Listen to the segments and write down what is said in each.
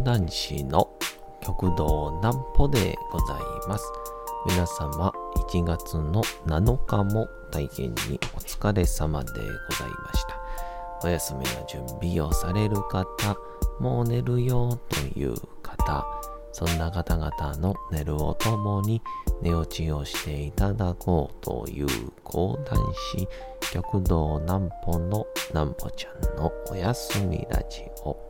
講談師の極道南歩でございます。皆様、1月の7日も大変にお疲れ様でございました。お休みの準備をされる方、もう寝るよという方、そんな方々の寝るをともに寝落ちをしていただこうという講談師、極道南歩の南歩ちゃんのおやすみラジオ。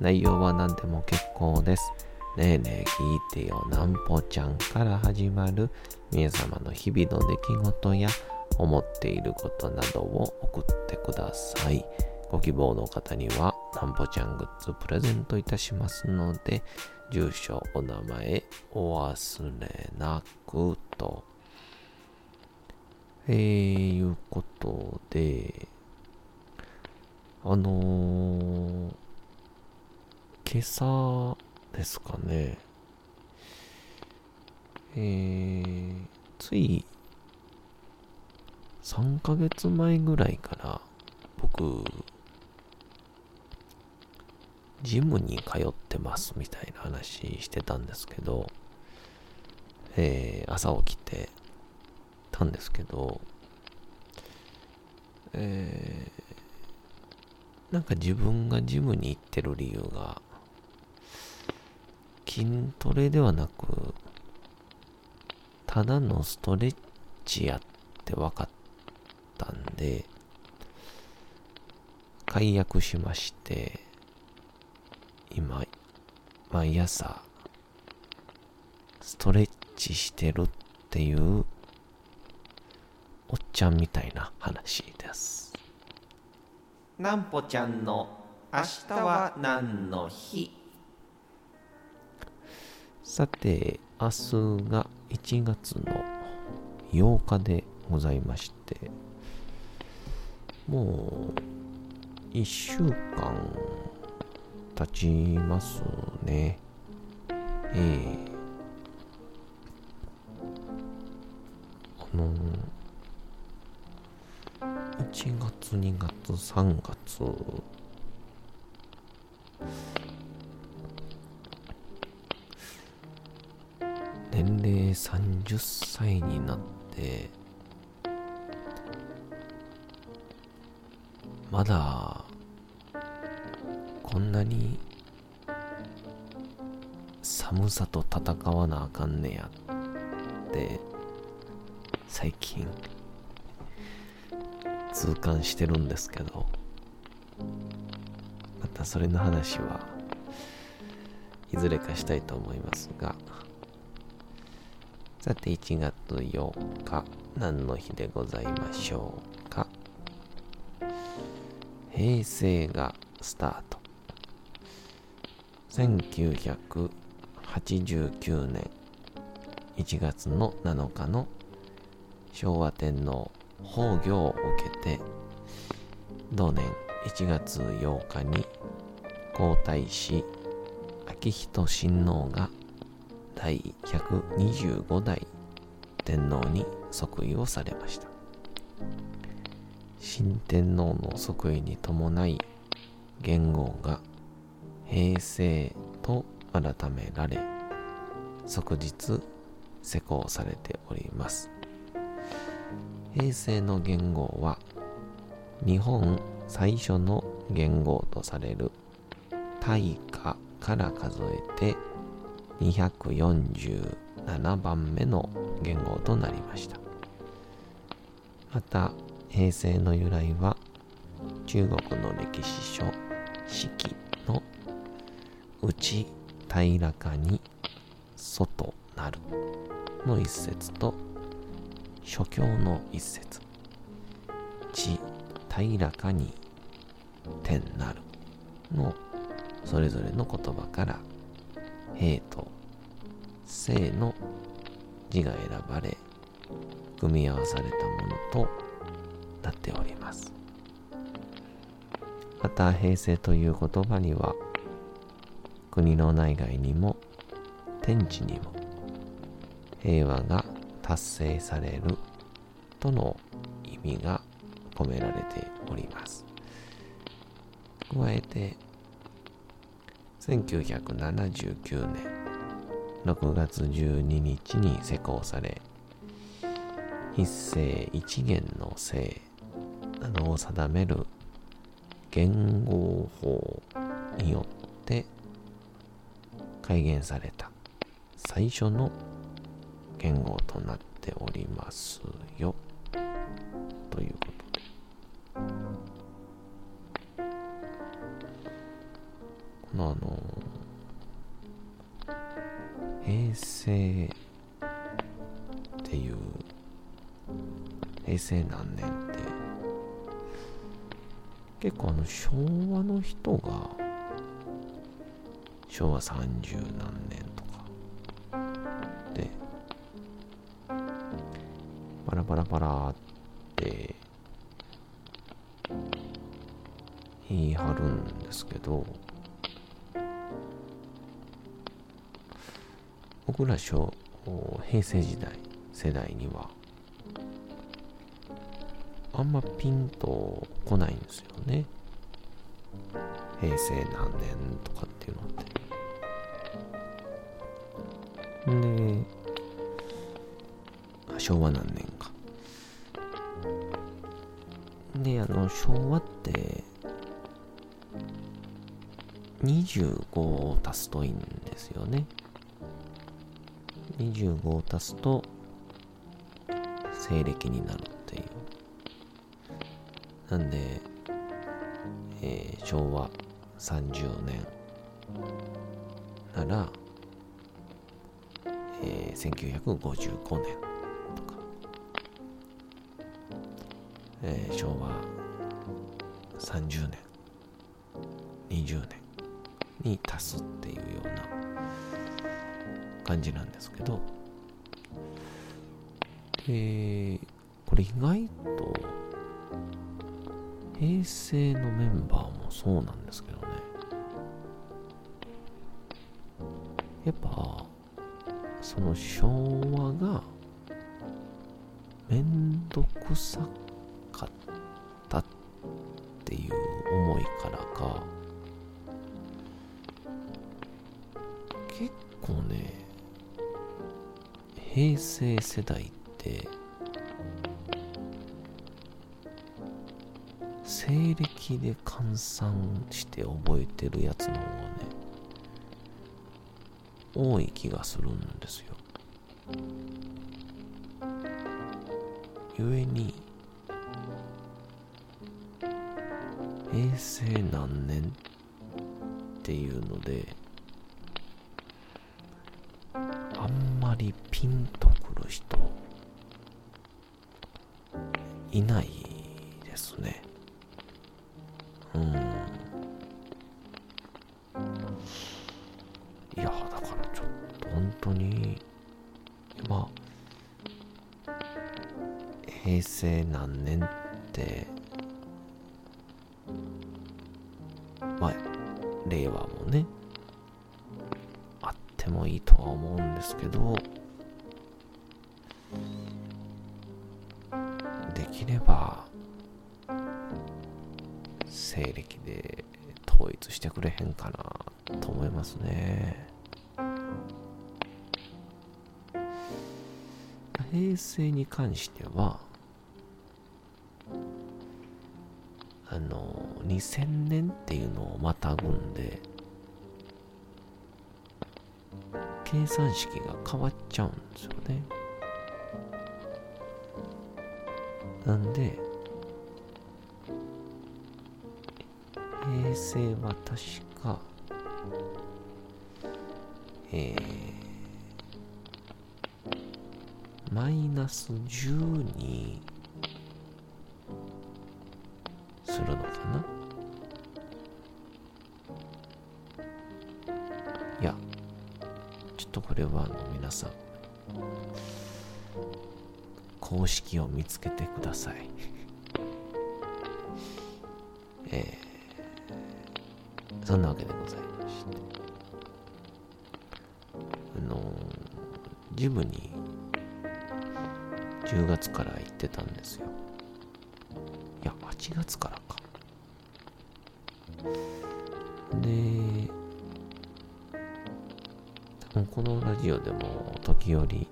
内容は何でも結構です。ねえねえ聞いてよなんぽちゃんから始まる皆様の日々の出来事や思っていることなどを送ってください。ご希望の方にはなんぽちゃんグッズプレゼントいたしますので、住所、お名前、お忘れなくと。えー、いうことで、あのー、今朝ですかね、えー、つい3ヶ月前ぐらいから僕、ジムに通ってますみたいな話してたんですけど、えー、朝起きてたんですけど、えー、なんか自分がジムに行ってる理由が、筋トレではなく、ただのストレッチやって分かったんで、解約しまして、今、毎朝、ストレッチしてるっていう、おっちゃんみたいな話です。なんぽちゃんの明日は何の日？さて、明日が1月の8日でございまして、もう、1週間経ちますね。ええあの1月、2月、3月、30歳になって、まだ、こんなに、寒さと戦わなあかんねやって、最近、痛感してるんですけど、またそれの話はいずれかしたいと思いますが、さて1月8日、何の日でございましょうか？平成がスタート。1989年1月の7日の昭和天皇崩御を受けて、同年1月8日に皇太子昭仁親王が第125代天皇に即位をされました。新天皇の即位に伴い、元号が平成と改められ、即日施行されております。平成の元号は、日本最初の元号とされる大化から数えて247番目の元号となりました。また、平成の由来は中国の歴史書四季の内平らかに外なるの一節と諸教の一節地平らかに天なるのそれぞれの言葉から平と正の字が選ばれ、組み合わされたものとなっております。また、平成という言葉には、国の内外にも天地にも平和が達成されるとの意味が込められております。加えて、1979年6月12日に施行され、一世一元の性などを定める言語法によって改元された最初の言語となっておりますよ。ということこのあの平成っていう平成何年って結構あの昭和の人が昭和30何年とかでパラパラパラって言い張るんですけど僕ら小平成時代世代にはあんまピンと来ないんですよね。平成何年とかっていうのって。で昭和何年か。であの昭和って25を足すといいんですよね。25を足すと西暦になるっていう。なんで、えー、昭和30年なら、えー、1955年とか、えー、昭和30年20年に足すっていうような感じなんですけど、で、これ意外と、平成のメンバーもそうなんですけどね、やっぱ、その昭和が、めんどくさ世代って西暦で換算して覚えてるやつの方がね多い気がするんですよ。ゆえに平成何年っていうのであんまりピンる人。いないですね。うん。いやだからちょっと本当にまあ平成何年って西暦で統一してくれへんかなと思いますね平成に関してはあの2000年っていうのをまたぐんで計算式が変わっちゃうんですよね。なんで、平成は確か、えー、マイナス10にするのかな？いや、ちょっとこれはあの皆さん公式を見つけてください。えー、そんなわけでございまして。あのジムに10月から行ってたんですよ。いや8月からか。でこのラジオでも時折、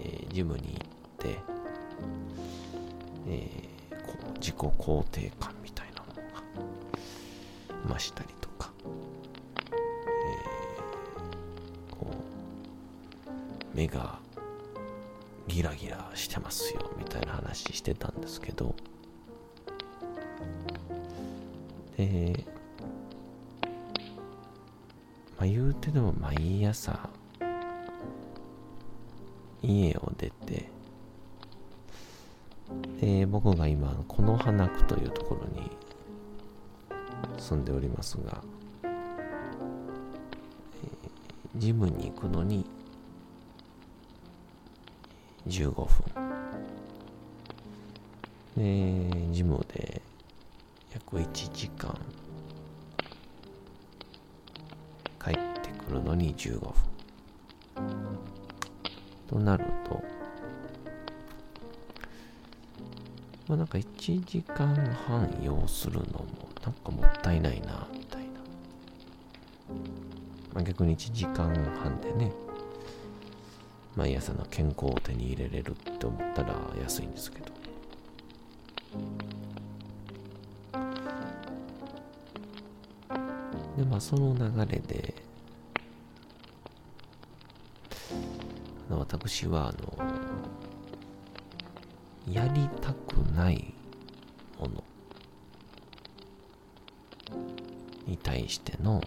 えー、ジムに行って、えー、自己肯定感のが増したりとか、えー、こう目がギラギラしてますよみたいな話してたんですけど。でまあ、言うてでも毎朝家を出てで僕が今この花区というところに住んでおりますが、えー、ジムに行くのに15分でジムで約1時間帰ってくるのに15分。となると、まあなんか1時間半要するのもなんかもったいないな、みたいな。まあ逆に1時間半でね、毎朝の健康を手に入れれるって思ったら安いんですけど。でまあその流れで私はあのやりたくないものに対しての、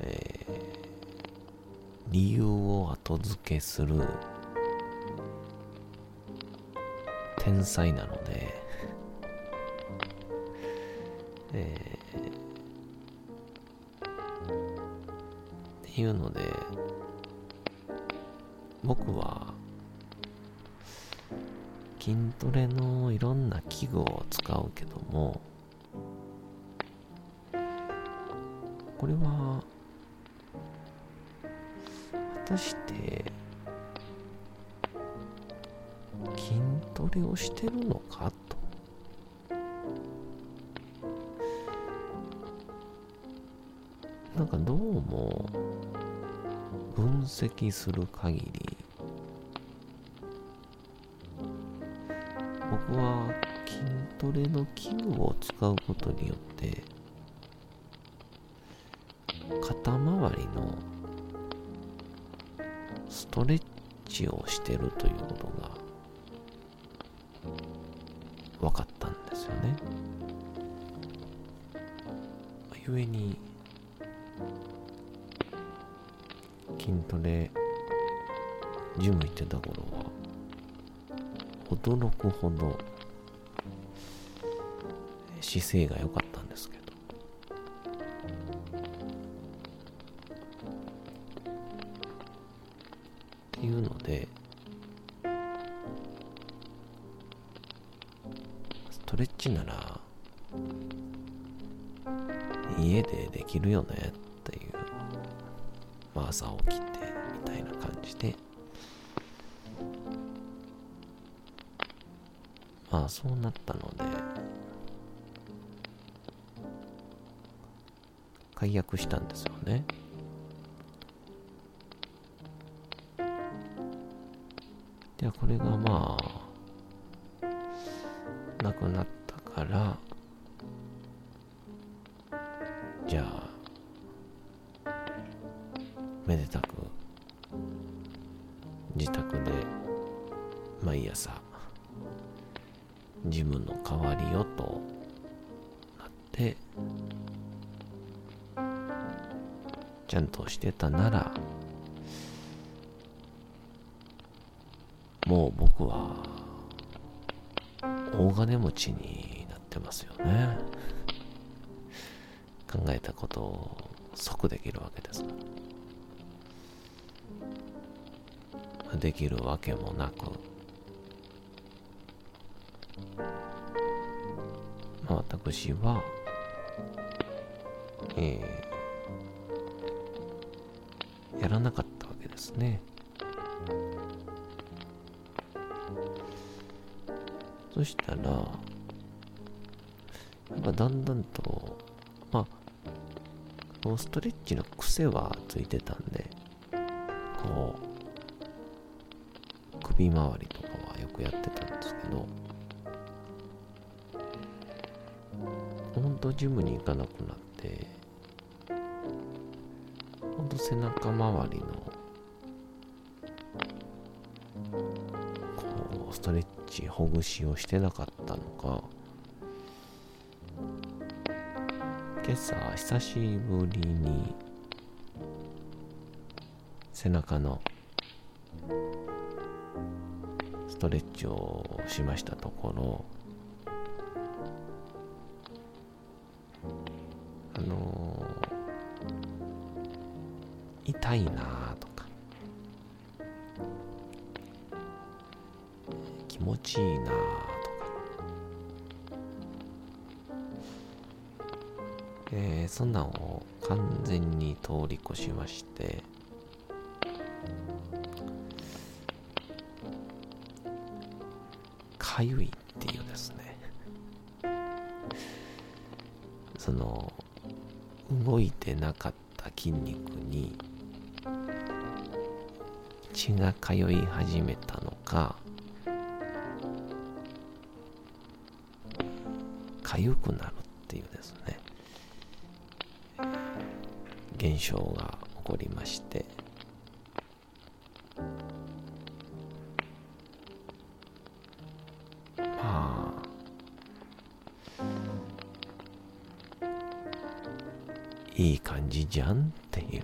えー、理由を後付けする天才なのでえー、っていうので僕は筋トレのいろんな器具を使うけどもこれは果たして筋トレをしてるのかと。なんかどうも分析する限り僕は筋トレの器具を使うことによってストレッチをしてるということが分かったんですよね。ゆえに筋トレジム行ってた頃は驚くほど姿勢が良かった朝起きてみたいな感じで。まあそうなったので解約したんですよね。ではこれがまあなくなったからじゃあめでたく自宅で毎朝ジムの代わりよとなってちゃんとしてたならもう僕は大金持ちになってますよね。考えたことを即できるわけです。できるわけもなく、まあ、私は、えー、やらなかったわけですね。そしたら、やっぱだんだんと、まあ、ストレッチの癖はついてたんで、こう、首周りとかはよくやってたんですけど、ほんとジムに行かなくなって、ほんと背中周りの、こう、ストレッチ、ほぐしをしてなかったのか、今朝久しぶりに背中のストレッチをしましたところあの、痛いなとか気持ちいいなとかえー、そんなんを完全に通り越しましてかゆいっていうですね。その動いてなかった筋肉に血が通い始めたのか痒くなるっていうですね現象が起こりましてじゃんっていう。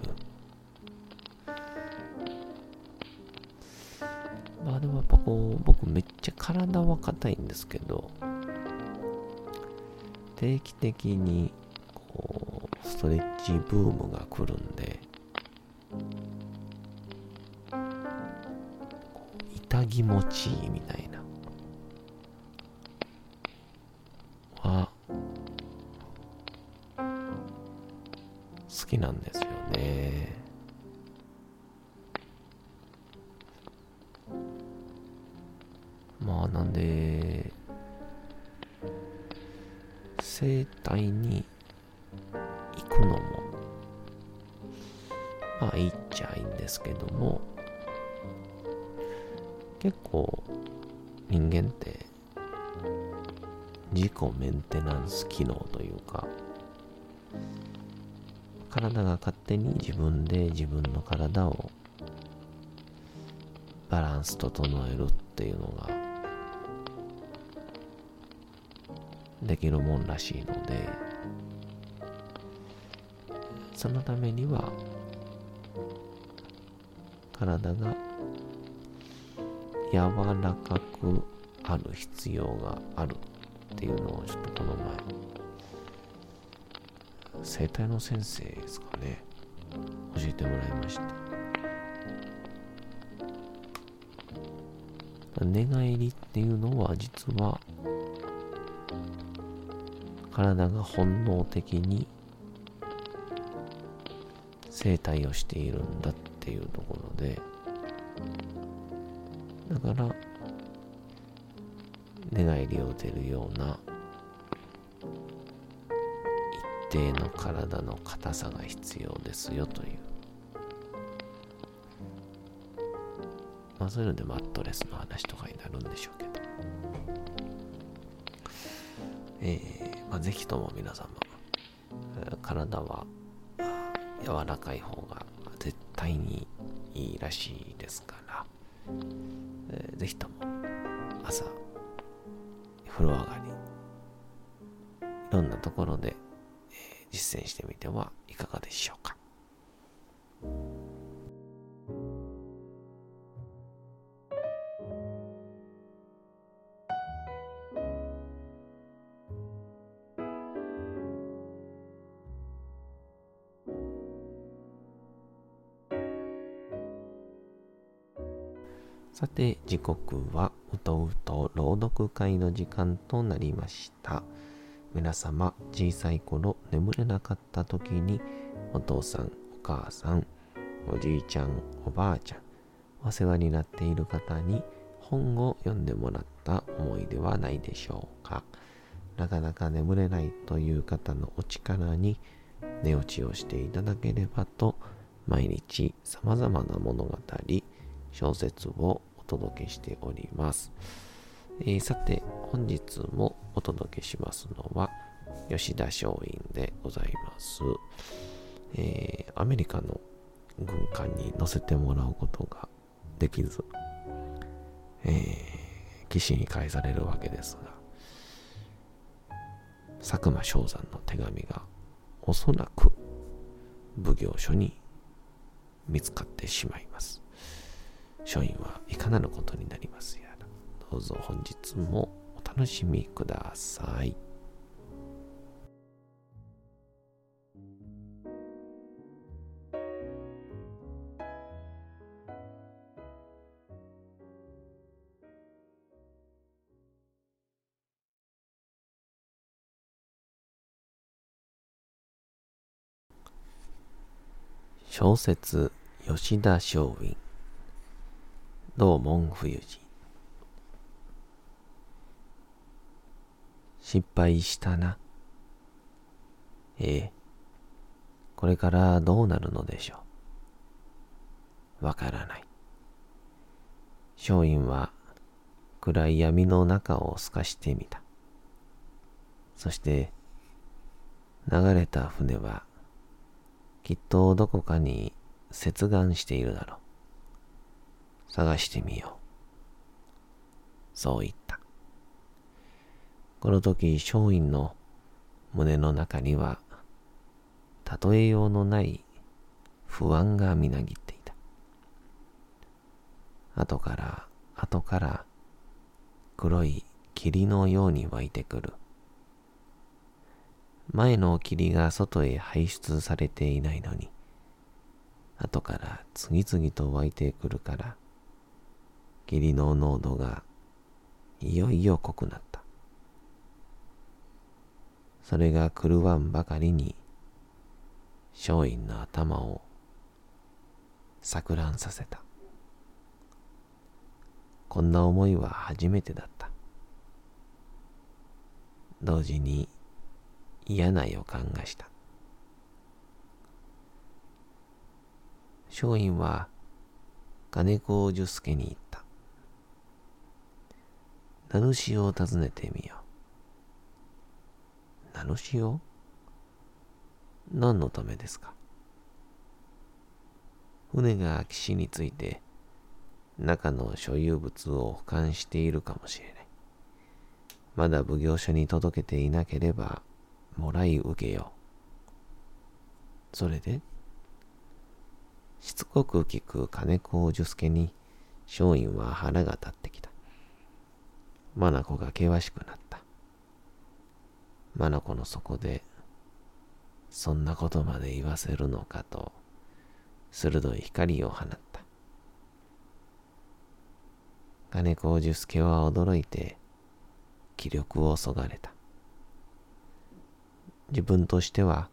まあでもやっぱこう僕めっちゃ体は硬いんですけど定期的にこうストレッチブームが来るんで痛気持ちいいみたいな。好きなんですよね。まあなんで生体に行くのもまあいいっちゃいいんですけども結構人間って自己メンテナンス機能というか体が勝手に自分で自分の体をバランス整えるっていうのができるもんらしいのでそのためには体が柔らかくある必要があるっていうのをちょっとこの前生体の先生ですかね。教えてもらいました寝返りっていうのは実は体が本能的に生態をしているんだっていうところでだから寝返りを打てるような定の体の硬さが必要ですよという。まあそういうのでマットレスの話とかになるんでしょうけど。えー、まあぜひとも皆様体は柔らかい方が絶対にいいらしいですから、えー、ぜひとも朝風呂上がりいろんなところで、実践してみてはいかがでしょうかさて時刻はうとうと朗読会の時間となりました。皆様、小さい頃眠れなかった時に、お父さん、お母さん、おじいちゃん、おばあちゃん、お世話になっている方に本を読んでもらった思いではないでしょうか。なかなか眠れないという方のお力に寝落ちをしていただければと、毎日様々な物語、小説をお届けしております。えー、さて、本日もお届けしますのは、吉田松陰でございます。えー、アメリカの軍艦に乗せてもらうことができず、えー、岸に返されるわけですが、佐久間象山の手紙がおそらく奉行所に見つかってしまいます。書院はいかなることになりますやら。どうぞ本日も楽しみください。小説吉田松陰道門冬治失敗したな。ええ。これからどうなるのでしょう。わからない。松陰は暗い闇の中を透かしてみた。そして流れた船はきっとどこかに接岸しているだろう。探してみよう。そう言った。この時、松陰の胸の中には、例えようのない不安がみなぎっていた。後から後から黒い霧のように湧いてくる。前の霧が外へ排出されていないのに、後から次々と湧いてくるから、霧の濃度がいよいよ濃くなった。それが狂わんばかりに松陰の頭を錯乱させた。こんな思いは初めてだった。同時に嫌な予感がした。松陰は金子寿助に言った。名主を訪ねてみよう。名主を何のためですか？船が岸について中の所有物を保管しているかもしれない。まだ奉行所に届けていなければもらい受けよう。それでしつこく聞く金子寿助に松陰は腹が立ってきた。眼が険しくなった。眼の底で、そんなことまで言わせるのかと、鋭い光を放った。金子寿助は驚いて、気力をそがれた。自分としては、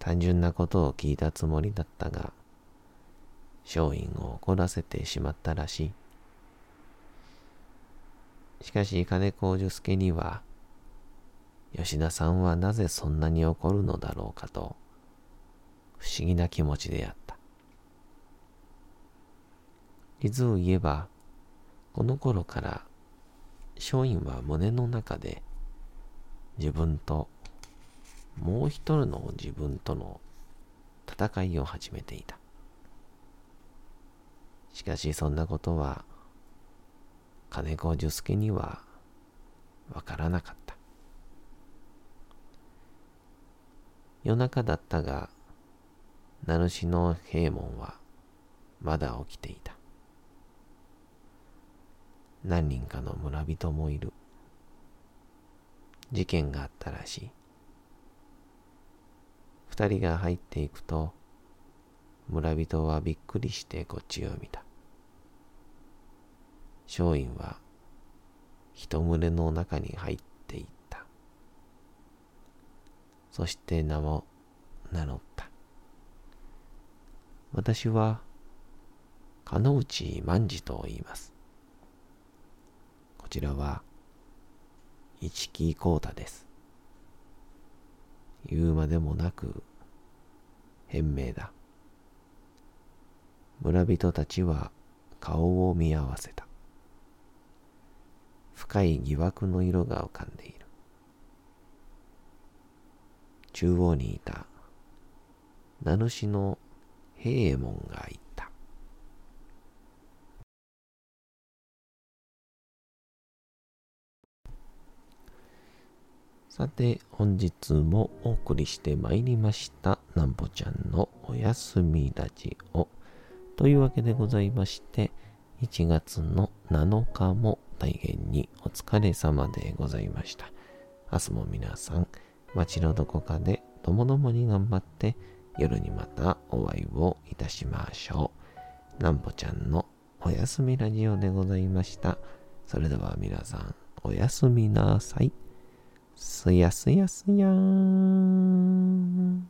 単純なことを聞いたつもりだったが、松陰を怒らせてしまったらしい。しかし金子寿助には、吉田さんはなぜそんなに怒るのだろうかと、不思議な気持ちであった。実を言えば、この頃から松陰は胸の中で自分ともう一人の自分との戦いを始めていた。しかしそんなことは金子寿助にはわからなかった。夜中だったが、名主の平門はまだ起きていた。何人かの村人もいる。事件があったらしい。二人が入っていくと、村人はびっくりしてこっちを見た。松陰は人群れの中に入っていった。そして名を名乗った。私は、鹿内万次と言います。こちらは、一木幸太です。言うまでもなく、変名だ。村人たちは顔を見合わせた。深い疑惑の色が浮かんでいる。中央にいた名主の平右衛門が言った。さて、本日もお送りしてまいりました、なんぽちゃんのおやすみラジオ。というわけでございまして、1月の7日も大変にお疲れ様でございました。明日も皆さん、街のどこかでともどもに頑張って、夜にまたお会いをいたしましょう。なんぽちゃんのおやすみラジオでございました。それでは皆さん、おやすみなさい。すやすやすやーん。